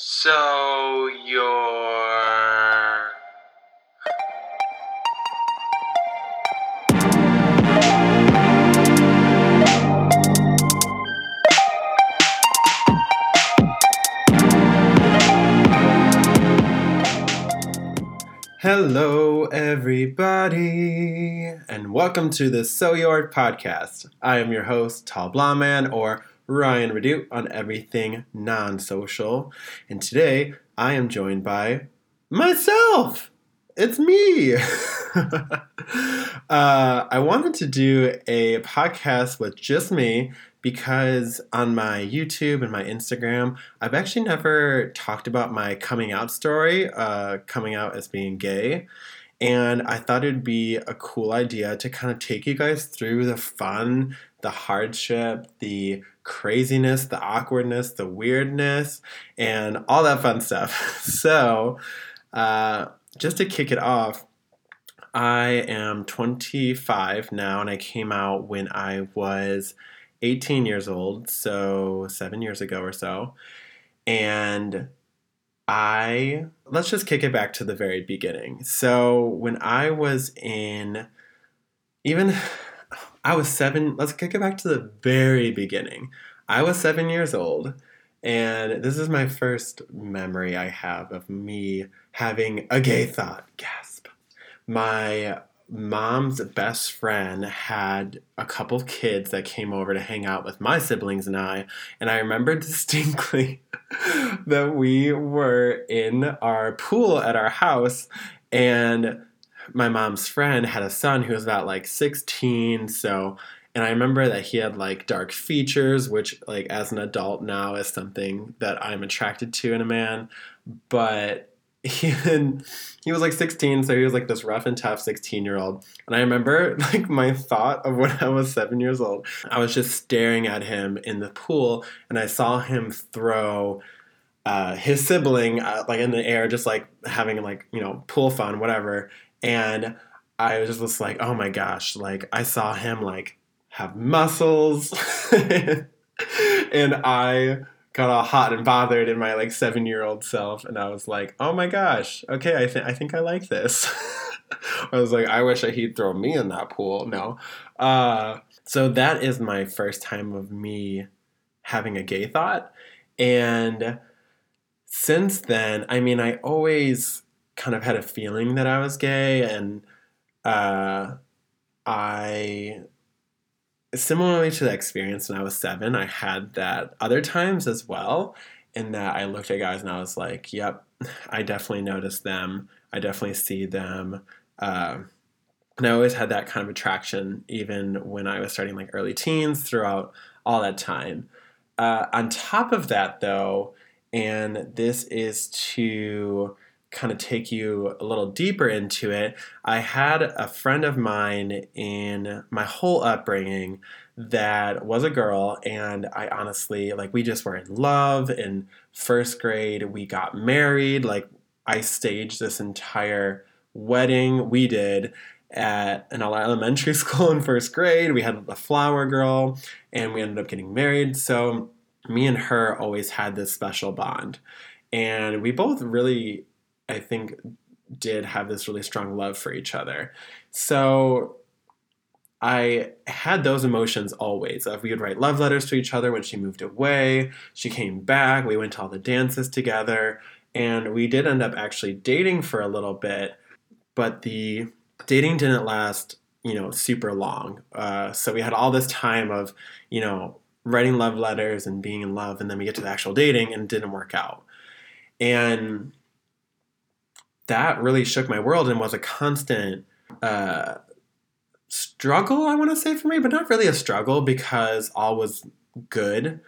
So you're. Hello, everybody, and welcome to the So Your podcast. I am your host, Tall Blonde Man, or Ryan Redoute on everything non social. And today I am joined by myself. It's me. uh, I wanted to do a podcast with just me because on my YouTube and my Instagram, I've actually never talked about my coming out story, uh, coming out as being gay. And I thought it'd be a cool idea to kind of take you guys through the fun, the hardship, the craziness, the awkwardness, the weirdness, and all that fun stuff. So, uh, just to kick it off, I am 25 now, and I came out when I was 18 years old, so seven years ago or so. And I, let's just kick it back to the very beginning. So, when I was in, even, I was seven, let's kick it back to the very beginning. I was seven years old, and this is my first memory I have of me having a gay thought. Gasp. My mom's best friend had a couple of kids that came over to hang out with my siblings and I. And I remember distinctly that we were in our pool at our house and my mom's friend had a son who was about like 16. So, and I remember that he had like dark features, which, like, as an adult now is something that I'm attracted to in a man. But he he was like 16 so he was like this rough and tough 16 year old and i remember like my thought of when i was seven years old i was just staring at him in the pool and i saw him throw uh, his sibling uh, like in the air just like having like you know pool fun whatever. And i was just like oh my gosh like i saw him like have muscles. And i got all hot and bothered in my like seven year old self, and I was like, oh my gosh, okay, I think I think I like this. I was like, I wish I he'd throw me in that pool. No, uh, so that is my first time of me having a gay thought, and since then, I mean, I always kind of had a feeling that I was gay, and uh, I similarly to the experience when I was seven, I had that other times as well. In that I looked at guys and I was like, yep, I definitely notice them. I definitely see them. Uh, and I always had that kind of attraction, even when I was starting like early teens throughout all that time. Uh, on top of that, though, and this is to kind of take you a little deeper into it, I had a friend of mine in my whole upbringing that was a girl, and I honestly, like, we just were in love. In first grade, we got married. Like, I staged this entire wedding we did at an elementary school in first grade. We had a flower girl, and we ended up getting married. So, me and her always had this special bond. And we both really I think did have this really strong love for each other. So I had those emotions always. Of we would write love letters to each other when she moved away. She came back. We went to all the dances together, and we did end up actually dating for a little bit. But the dating didn't last, you know, super long. Uh, so we had all this time of, you know, writing love letters and being in love, and then we get to the actual dating, and it didn't work out. And that really shook my world and was a constant uh, struggle, I want to say for me, but not really a struggle because all was good.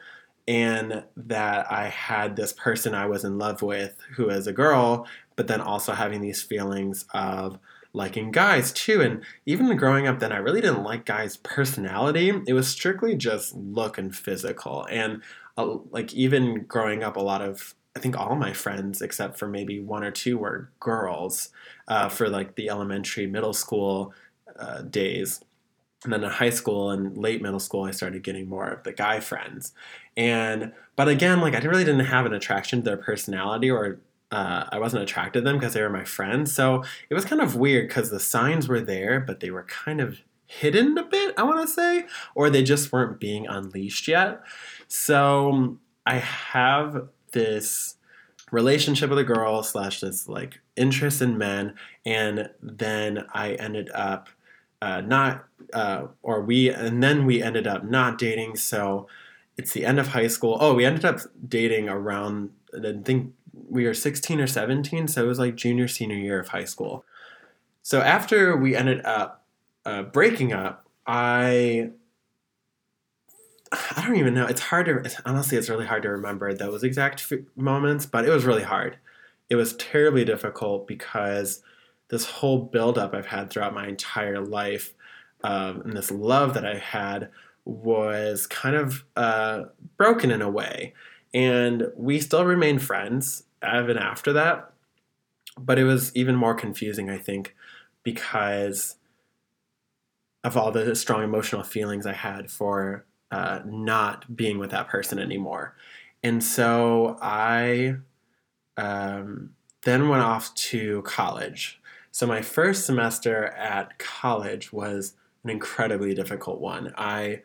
And that I had this person I was in love with who is a girl, but then also having these feelings of liking guys too. And even growing up, then I really didn't like guys' personality. It was strictly just look and physical. And uh, like even growing up, a lot of I think all my friends, except for maybe one or two, were girls uh, for like the elementary, middle school uh, days. And then in high school and late middle school, I started getting more of the guy friends. And but again, like I really didn't have an attraction to their personality or uh, I wasn't attracted to them because they were my friends. So it was kind of weird because the signs were there, but they were kind of hidden a bit, I want to say, or they just weren't being unleashed yet. So I have this relationship with a girl slash this like interest in men, and then I ended up uh, not, uh, or we, and then we ended up not dating. So it's the end of high school. Oh, we ended up dating around, I think we were 16 or 17, so it was like junior, senior year of high school. So after we ended up uh, breaking up, I I don't even know. It's hard to honestly. It's really hard to remember those exact moments, but it was really hard. It was terribly difficult because this whole buildup I've had throughout my entire life, um, and this love that I had was kind of uh, broken in a way. And we still remain friends even after that. But it was even more confusing, I think, because of all the strong emotional feelings I had for uh, not being with that person anymore. And so I um, then went off to college. So my first semester at college was an incredibly difficult one. I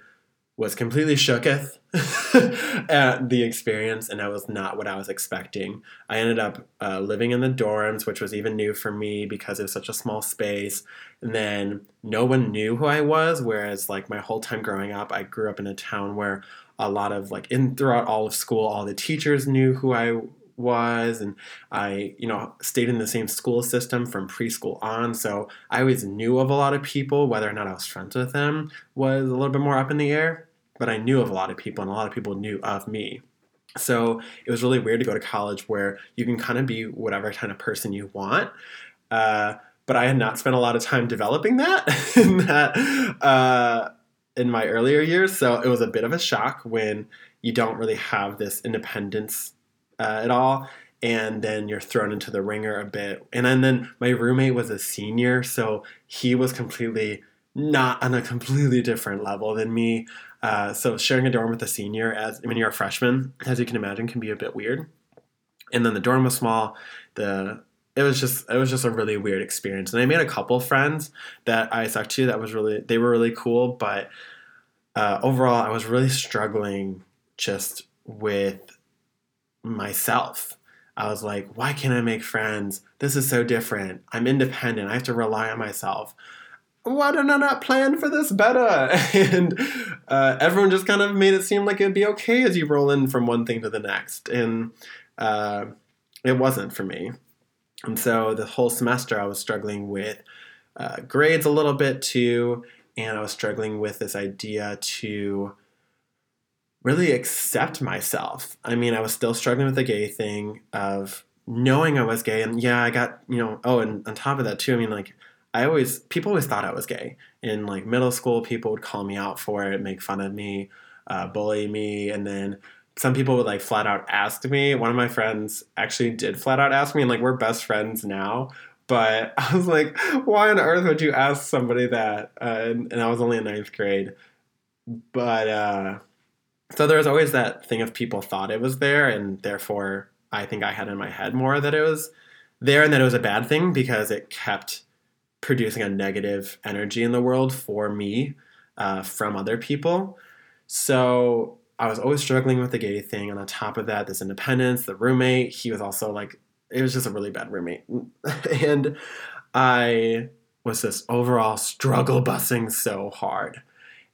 was completely shooketh at the experience, and that was not what I was expecting. I ended up uh, living in the dorms, which was even new for me because it was such a small space. And then no one knew who I was, whereas like my whole time growing up, I grew up in a town where a lot of like in throughout all of school, all the teachers knew who I was and I, you know, stayed in the same school system from preschool on. So I always knew of a lot of people, whether or not I was friends with them was a little bit more up in the air. But I knew of a lot of people and a lot of people knew of me. So it was really weird to go to college where you can kind of be whatever kind of person you want. Uh, but I had not spent a lot of time developing that in that uh, in my earlier years. So it was a bit of a shock when you don't really have this independence uh, at all and then you're thrown into the ringer a bit and then, then my roommate was a senior so he was completely not on a completely different level than me uh, so sharing a dorm with a senior as when you're a freshman as you can imagine can be a bit weird and then the dorm was small the it was just it was just a really weird experience and i made a couple friends that i stuck to that was really they were really cool but uh, overall i was really struggling just with myself. I was like, why can't I make friends? This is so different. I'm independent. I have to rely on myself. Why did I not plan for this better? and uh, everyone just kind of made it seem like it'd be okay as you roll in from one thing to the next. And uh, it wasn't for me. And so the whole semester I was struggling with uh, grades a little bit too. And I was struggling with this idea to really accept myself. I mean, I was still struggling with the gay thing of knowing I was gay. And yeah, I got, you know, oh, and on top of that, too, I mean, like, I always, people always thought I was gay. In like middle school, people would call me out for it, make fun of me, uh, bully me. And then some people would like flat out ask me. One of my friends actually did flat out ask me, and like, we're best friends now. But I was like, why on earth would you ask somebody that? Uh, and, and I was only in ninth grade. But, uh, so there was always that thing of people thought it was there and therefore i think i had in my head more that it was there and that it was a bad thing because it kept producing a negative energy in the world for me uh, from other people. So i was always struggling with the gay thing and on top of that this independence the roommate he was also like it was just a really bad roommate. And i was just overall struggle busing so hard.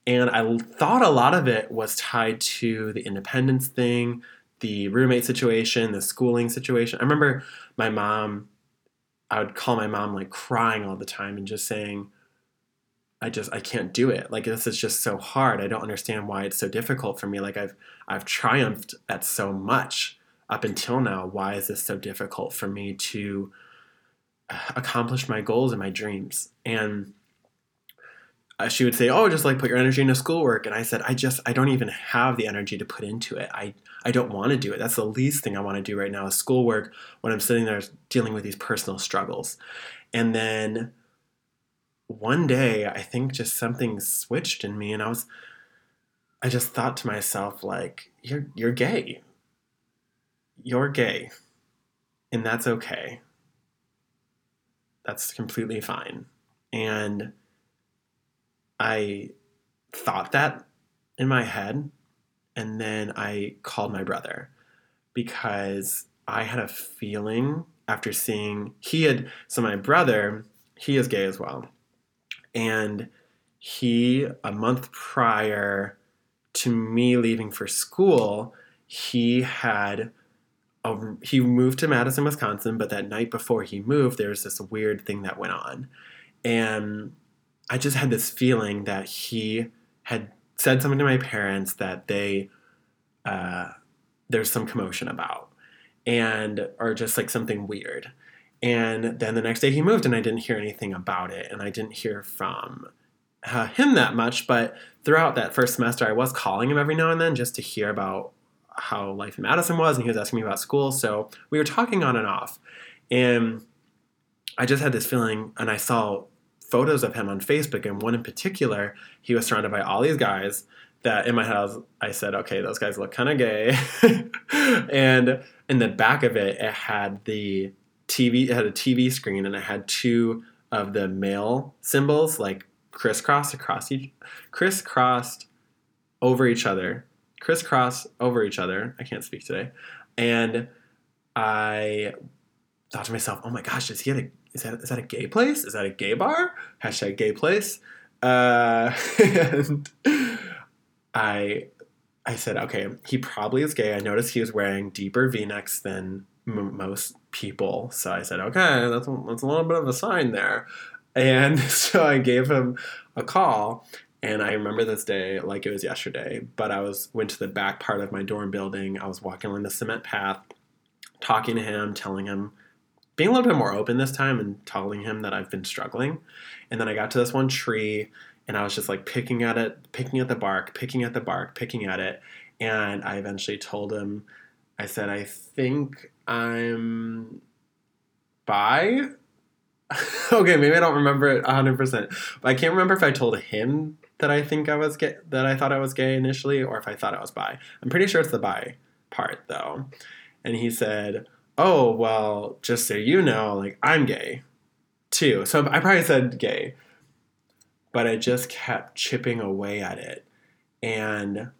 And I thought a lot of it was tied to the independence thing, the roommate situation, the schooling situation. I remember my mom, I would call my mom like crying all the time and just saying, I just I can't do it. Like this is just so hard. I don't understand why it's so difficult for me. Like I've I've triumphed at so much up until now. Why is this so difficult for me to accomplish my goals and my dreams? And uh, she would say, "Oh, just like put your energy into schoolwork," and I said, "I just I don't even have the energy to put into it. I I don't want to do it. That's the least thing I want to do right now is schoolwork when I'm sitting there dealing with these personal struggles." And then one day, I think just something switched in me, and I was I just thought to myself, like, you're you're gay. You're gay. And that's okay. That's completely fine. And I thought that in my head. And then I called my brother because I had a feeling after seeing he had so my brother he is gay as well. And he a month prior to me leaving for school he had a, he moved to Madison Wisconsin but that night before he moved there was this weird thing that went on. And I just had this feeling that he had said something to my parents that they uh, there's some commotion about and or just like something weird. And then the next day he moved and i didn't hear anything about it and i didn't hear from uh, him that much. But throughout that first semester i was calling him every now and then just to hear about how life in madison was and he was asking me about school. So we were talking on and off. And i just had this feeling and i saw photos of him on facebook and one in particular he was surrounded by all these guys that in my house I, said, okay, those guys look kind of gay. and in the back of it, it had the TV, it had a TV screen and it had two of the male symbols like crisscrossed across each, crisscrossed over each other, crisscross over each other. I can't speak today. And I thought to myself, oh my gosh, is he at a, is that, is that a gay place? Is that a gay bar? Hashtag gay place. Uh, and I I said, okay, he probably is gay. I noticed he was wearing deeper V-necks than m- most people, so I said, okay, that's a, that's a little bit of a sign there. And so I gave him a call, and I remember this day like it was yesterday. But I was went to the back part of my dorm building. I was walking along the cement path, talking to him, telling him, being a little bit more open this time, and telling him that I've been struggling. And then I got to this one tree and I was just like picking at it, picking at the bark, picking at the bark, picking at it. And I eventually told him, I said, I think I'm bi. okay, maybe I don't remember it 100%. But I can't remember if I told him that I think I was gay, that I thought I was gay initially, or if I thought I was bi. I'm pretty sure it's the bi part though. And he said, Oh, well, just so you know, like I'm gay too. So I probably said gay but I just kept chipping away at it. And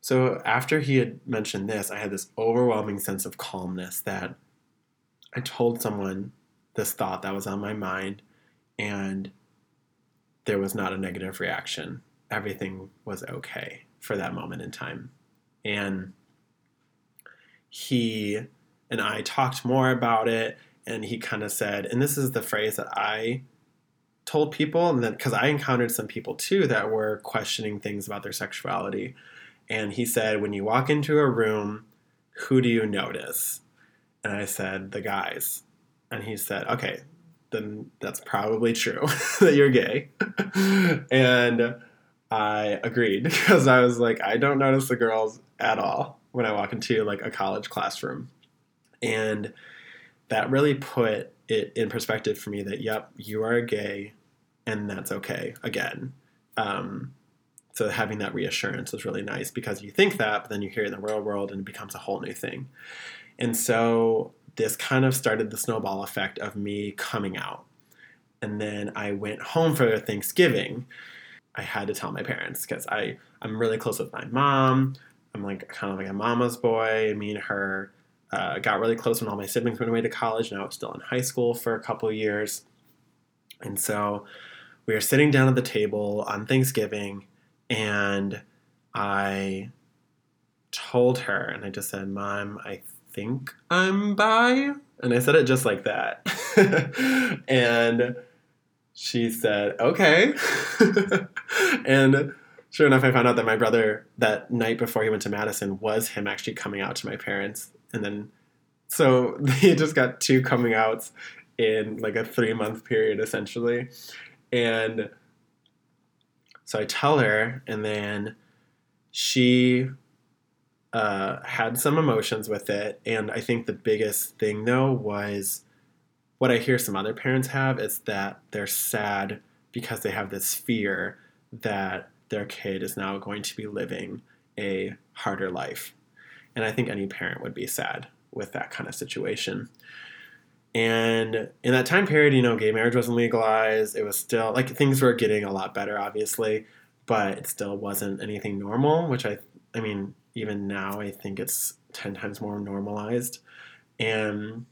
so after he had mentioned this, I had this overwhelming sense of calmness that I told someone this thought that was on my mind, and there was not a negative reaction. Everything was okay for that moment in time. And he and I talked more about it, and he kind of said, and this is the phrase that I told people, and then because I encountered some people too that were questioning things about their sexuality. And he said, when you walk into a room, who do you notice? And I said, the guys. And he said, okay, then that's probably true that you're gay. and I agreed because I was like, I don't notice the girls at all when I walk into like a college classroom. And that really put it in perspective for me that, yep, you are gay and that's okay again. Um, so having that reassurance was really nice because you think that, but then you hear it in the real world and it becomes a whole new thing. And so this kind of started the snowball effect of me coming out. And then I went home for Thanksgiving. I had to tell my parents because I I'm really close with my mom. I'm like kind of like a mama's boy. Me and her uh, got really close when all my siblings went away to college. Now I was still in high school for a couple years, and so we were sitting down at the table on Thanksgiving, and I told her, and I just said, Mom, I think I'm bi. And I said it just like that. and she said, Okay. and sure enough, I found out that my brother, that night before he went to Madison, was him actually coming out to my parents. And then, so he just got two coming outs in like a three month period, essentially. And so I tell her, and then she uh, had some emotions with it. And I think the biggest thing, though, was what I hear some other parents have is that they're sad because they have this fear that their kid is now going to be living a harder life. And I think any parent would be sad with that kind of situation. And in that time period, you know, gay marriage wasn't legalized. It was still like things were getting a lot better, obviously, but it still wasn't anything normal, which I, I mean, even now I think it's 10 times more normalized. And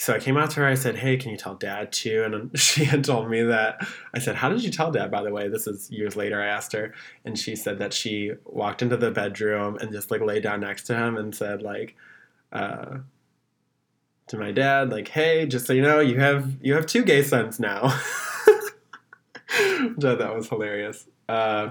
so I came out to her. I said, "Hey, can you tell Dad too?" And she had told me that. I said, "How did you tell Dad?" By the way, this is years later. I asked her, and she said that she walked into the bedroom and just like laid down next to him and said, like, uh, to my dad, like, "Hey, just so you know, you have you have two gay sons now." Thought was hilarious. Uh,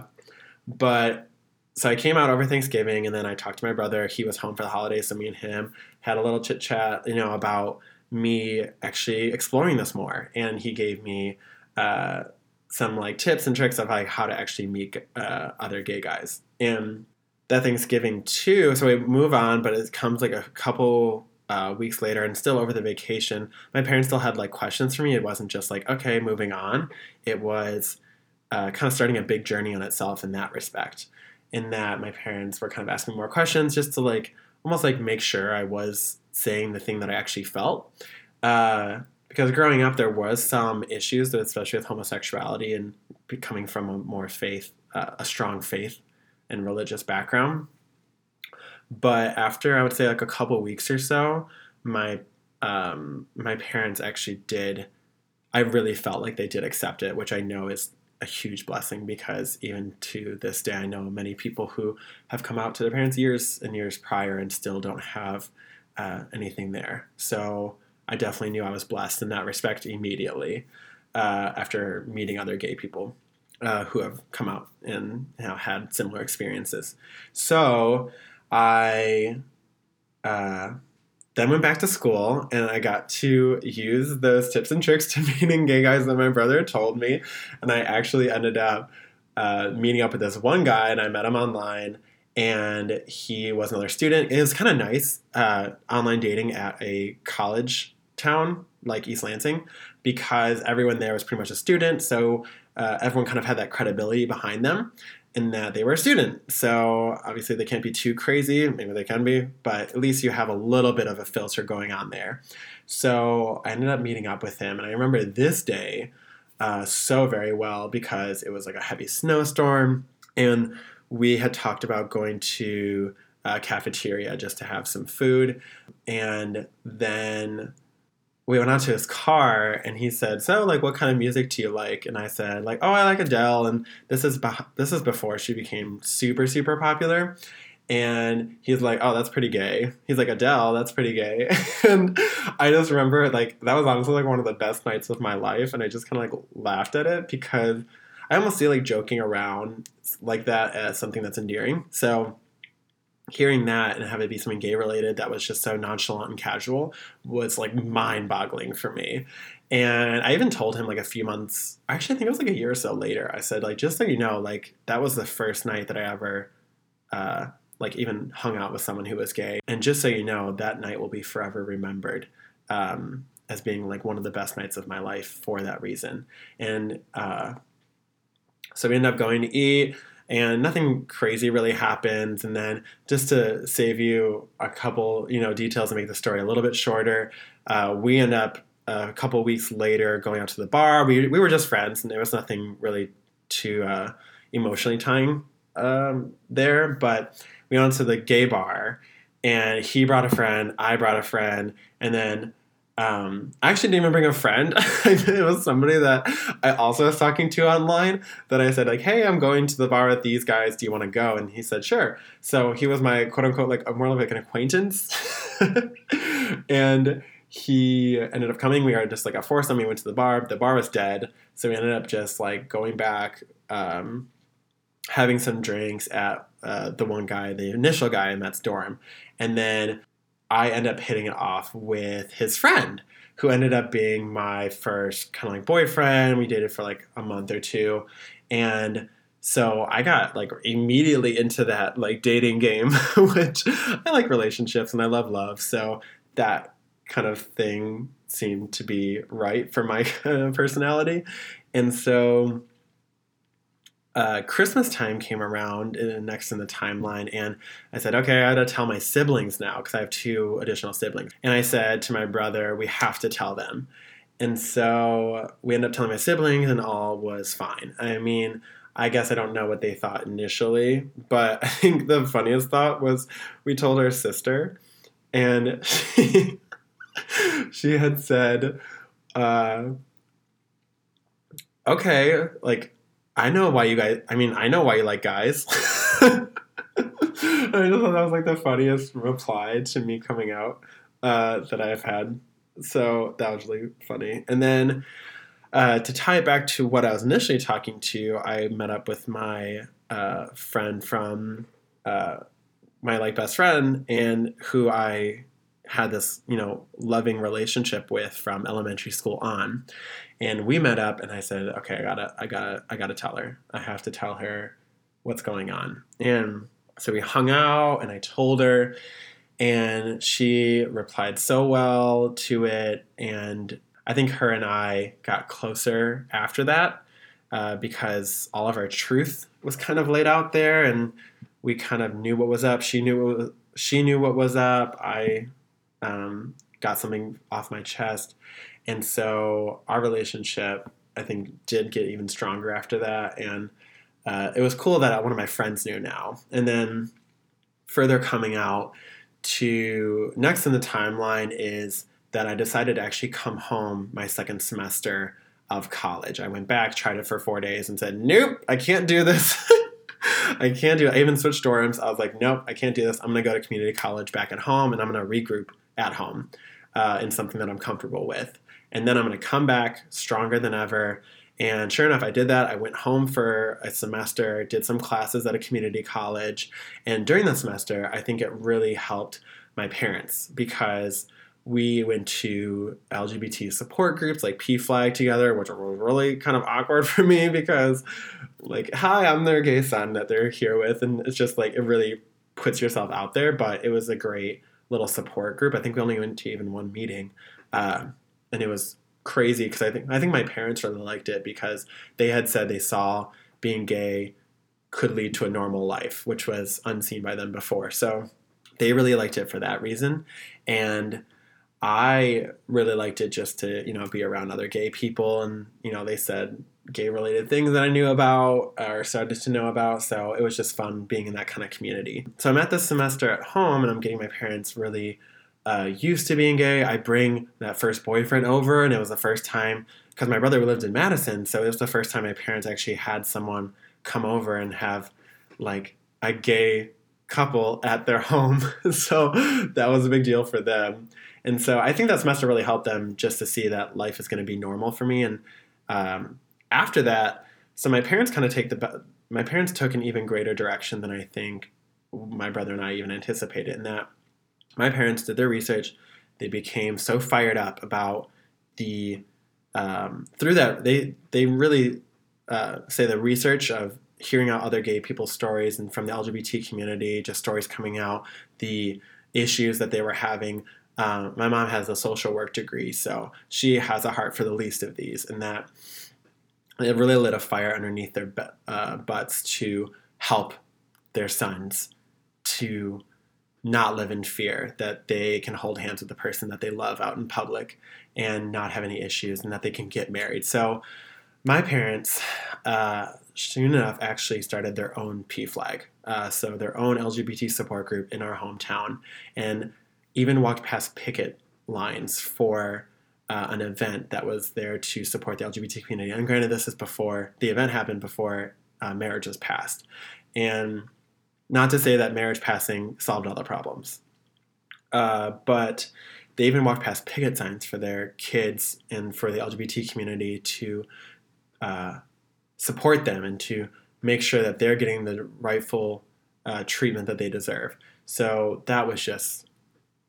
but so I came out over Thanksgiving, and then I talked to my brother. He was home for the holidays, so me and him had a little chit chat, you know, about me actually exploring this more. And he gave me uh, some like tips and tricks of like how to actually meet uh, other gay guys. And that Thanksgiving too. So we move on, but it comes like a couple uh, weeks later, and still over the vacation, my parents still had like questions for me. It wasn't just like okay, moving on. It was uh, kind of starting a big journey on itself in that respect. In that my parents were kind of asking more questions just to like almost like make sure I was saying the thing that I actually felt. Uh, because growing up, there was some issues, especially with homosexuality and coming from a more faith, uh, a strong faith and religious background. But after I would say like a couple weeks or so, my um, my parents actually did. I really felt like they did accept it, which I know is a huge blessing because even to this day, I know many people who have come out to their parents years and years prior and still don't have uh, anything there. So I definitely knew I was blessed in that respect immediately uh, after meeting other gay people uh, who have come out and you know, had similar experiences. So I uh, then went back to school and I got to use those tips and tricks to meeting gay guys that my brother told me. And I actually ended up uh, meeting up with this one guy and I met him online and he was another student. It was kind of nice uh, online dating at a college town like East Lansing because everyone there was pretty much a student. So uh, everyone kind of had that credibility behind them in that they were a student. So obviously they can't be too crazy. Maybe they can be, but at least you have a little bit of a filter going on there. So I ended up meeting up with him, and I remember this day uh, so very well because it was like a heavy snowstorm and we had talked about going to a cafeteria just to have some food. And then we went out to his car and he said, "So, like, what kind of music do you like?" And I said, "Like, oh, I like Adele." And this is be- this is before she became super super popular. And he's like, "Oh, that's pretty gay." He's like, "Adele, that's pretty gay." and I just remember like that was honestly like one of the best nights of my life, and I just kind of like laughed at it because I almost see like joking around like that as something that's endearing. So hearing that and have it be something gay related that was just so nonchalant and casual was like mind boggling for me. And I even told him like a few months, actually, I think it was like a year or so later. I said, like, just so you know, like, that was the first night that I ever, uh, like, even hung out with someone who was gay. And just so you know, that night will be forever remembered. Um, as being like one of the best nights of my life for that reason. And uh, so we end up going to eat, and nothing crazy really happens. And then just to save you a couple, you know, details and make the story a little bit shorter, uh, we end up a couple weeks later going out to the bar. We we were just friends, and there was nothing really too uh, emotionally tying um, there. But we went to the gay bar, and he brought a friend, I brought a friend, and then um, I actually didn't even bring a friend. it was somebody that I also was talking to online that I said like, "Hey, I'm going to the bar with these guys. Do you want to go?" And he said, "Sure." So he was my quote unquote like more like an acquaintance, and he ended up coming. We are just like a foursome. We went to the bar. The bar was dead, so we ended up just like going back, um, having some drinks at uh, the one guy, the initial guy in Matt's dorm, and then I end up hitting it off with his friend, who ended up being my first kind of like boyfriend. We dated for like a month or two. And so I got like immediately into that like dating game, which I like relationships and I love love. So that kind of thing seemed to be right for my personality. And so uh, Christmas time came around next in the timeline, and I said, okay, I gotta tell my siblings now because I have two additional siblings. And I said to my brother, we have to tell them. And so we ended up telling my siblings, and all was fine. I mean, I guess I don't know what they thought initially, but I think the funniest thought was we told our sister, and she, she had said, uh, okay, like, I know why you guys, I mean, I know why you like guys. I just thought that was like the funniest reply to me coming out uh, that I have had. So that was really funny. And then uh, to tie it back to what I was initially talking to, I met up with my uh, friend from uh, my like best friend, and who I had this you know loving relationship with from elementary school on. And we met up and i said okay i gotta i gotta i gotta tell her. I have to tell her what's going on. And so we hung out and i told her and she replied so well to it. And i think her and i got closer after that uh, because all of our truth was kind of laid out there and we kind of knew what was up. She knew what was, she knew what was up. I um, got something off my chest. And so our relationship, I think, did get even stronger after that. And uh, it was cool that one of my friends knew now. And then further coming out to next in the timeline is that I decided to actually come home my second semester of college. I went back, tried it for four days, and said, Nope, I can't do this. I can't do it. I even switched dorms. I was like, Nope, I can't do this. I'm going to go to community college back at home and I'm going to regroup at home uh, in something that I'm comfortable with. And then I'm going to come back stronger than ever. And sure enough, I did that. I went home for a semester, did some classes at a community college. And during that semester, I think it really helped my parents because we went to LGBT support groups like PFLAG together, which was really kind of awkward for me because, like, hi, I'm their gay son that they're here with. And it's just like, it really puts yourself out there. But it was a great little support group. I think we only went to even one meeting, uh, and it was crazy because I think I think my parents really liked it because they had said they saw being gay could lead to a normal life, which was unseen by them before. So they really liked it for that reason, and I really liked it just to you know be around other gay people, and you know they said gay related things that I knew about or started to know about. So it was just fun being in that kind of community. So I'm at this semester at home and I'm getting my parents really uh, used to being gay. I bring that first boyfriend over, and it was the first time because my brother lived in Madison. So it was the first time my parents actually had someone come over and have like a gay couple at their home. so that was a big deal for them. And so I think that semester really helped them just to see that life is going to be normal for me. And um, after that, so my parents kind of take the my parents took an even greater direction than I think my brother and I even anticipated. In that, my parents did their research. They became so fired up about the um, through that they they really uh, say the research of hearing out other gay people's stories and from the LGBT community, just stories coming out, the issues that they were having. Uh, my mom has a social work degree, so she has a heart for the least of these, and that it really lit a fire underneath their uh, butts to help their sons to not live in fear that they can hold hands with the person that they love out in public and not have any issues and that they can get married. So my parents uh, soon enough actually started their own PFLAG uh, so their own lgbt support group in our hometown and even walked past picket lines for uh, an event that was there to support the LGBT community. And granted, this is before the event happened before uh, marriage was passed, and not to say that marriage passing solved all the problems, uh, but they even walked past picket signs for their kids and for the LGBT community to uh, support them and to make sure that they're getting the rightful uh, treatment that they deserve. So that was just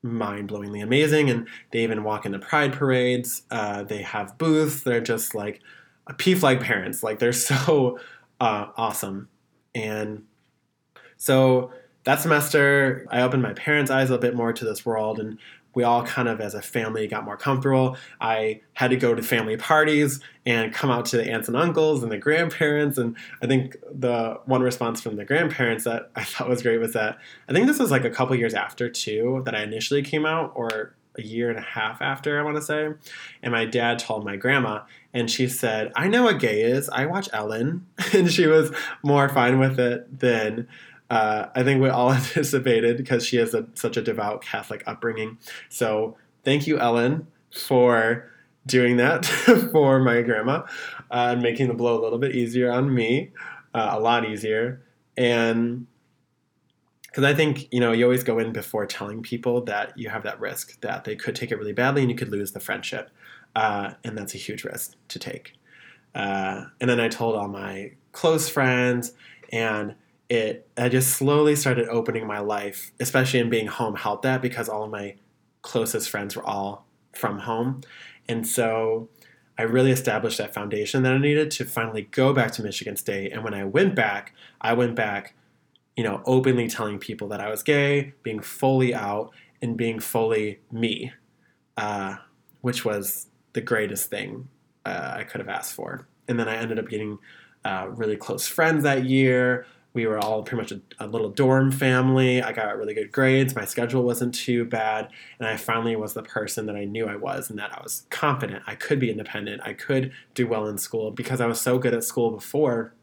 mind-blowingly amazing and they even walk in the pride parades. Uh, they have booths. They're just like a PFLAG parents. Like they're so uh, awesome. And so that semester, I opened my parents' eyes a bit more to this world, and we all kind of, as a family, got more comfortable. I had to go to family parties and come out to the aunts and uncles and the grandparents. And I think the one response from the grandparents that I thought was great was that I think this was like a couple years after, too, that I initially came out, or a year and a half after, I want to say. And my dad told my grandma, and she said, I know what gay is. I watch Ellen. and she was more fine with it than uh, I think we all anticipated because she has a, such a devout Catholic upbringing. So thank you, Ellen, for doing that for my grandma uh, and making the blow a little bit easier on me, uh, a lot easier. And because I think you know you always go in before telling people that you have that risk that they could take it really badly and you could lose the friendship, uh, and that's a huge risk to take. Uh, and then I told all my close friends, and it I just slowly started opening my life, especially in being home helped that because all of my closest friends were all from home. And so I really established that foundation that I needed to finally go back to Michigan State. And when I went back, I went back, you know, openly telling people that I was gay, being fully out, and being fully me, uh, which was the greatest thing uh, I could have asked for. And then I ended up getting uh, really close friends that year we were all pretty much a, a, little dorm family. I got really good grades. My schedule wasn't too bad. And I finally was the person that I knew I was and that I was confident. I could be independent. I could do well in school because I was so good at school before.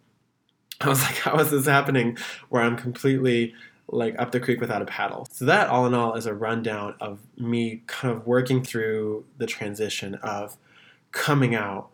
I was like, how is this happening where I'm completely like up the creek without a paddle? So, that all in all is a rundown of me kind of working through the transition of coming out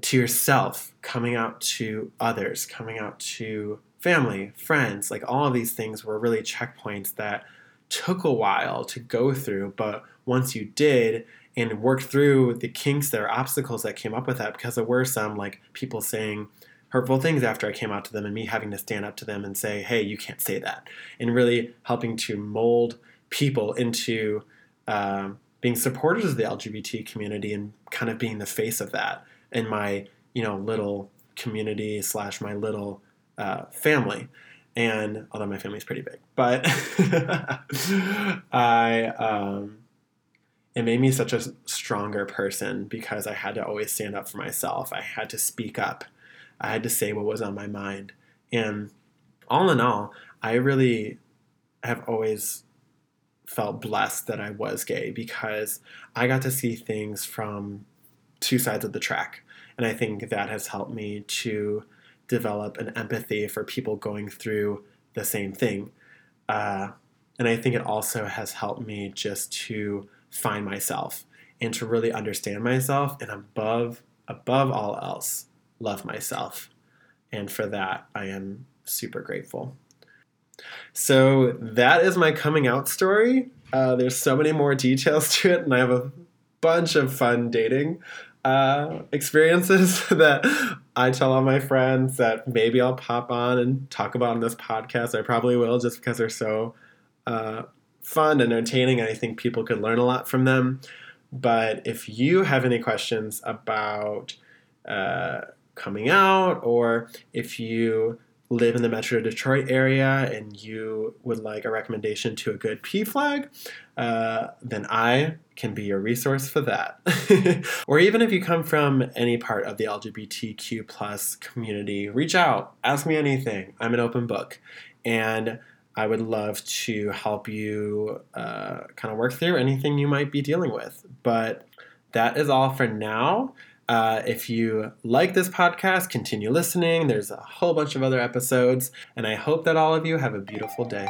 to yourself, coming out to others, coming out to family, friends, like all of these things were really checkpoints that took a while to go through. But once you did and worked through the kinks there, obstacles that came up with that, because there were some like people saying hurtful things after I came out to them and me having to stand up to them and say, hey, you can't say that. And really helping to mold people into um, being supporters of the LGBT community and kind of being the face of that in my, you know, little community slash my little uh, family. And although my family's pretty big, but I, um, it made me such a stronger person because I had to always stand up for myself. I had to speak up. I had to say what was on my mind. And all in all, I really have always felt blessed that I was gay because I got to see things from two sides of the track. And I think that has helped me to develop an empathy for people going through the same thing. Uh, and I think it also has helped me just to find myself and to really understand myself and above above all else love myself. And for that I am super grateful. So that is my coming out story. Uh, there's so many more details to it, and I have a bunch of fun dating uh, experiences that I tell all my friends that maybe I'll pop on and talk about on this podcast. I probably will just because they're so uh, fun and entertaining, and I think people could learn a lot from them. But if you have any questions about uh, coming out, or if you live in the Metro Detroit area and you would like a recommendation to a good PFLAG, uh, then I can be your resource for that. or even if you come from any part of the LGBTQ plus community, reach out, ask me anything. I'm an open book, and I would love to help you uh, kind of work through anything you might be dealing with. But that is all for now. Uh, if you like this podcast, continue listening. There's a whole bunch of other episodes, and I hope that all of you have a beautiful day.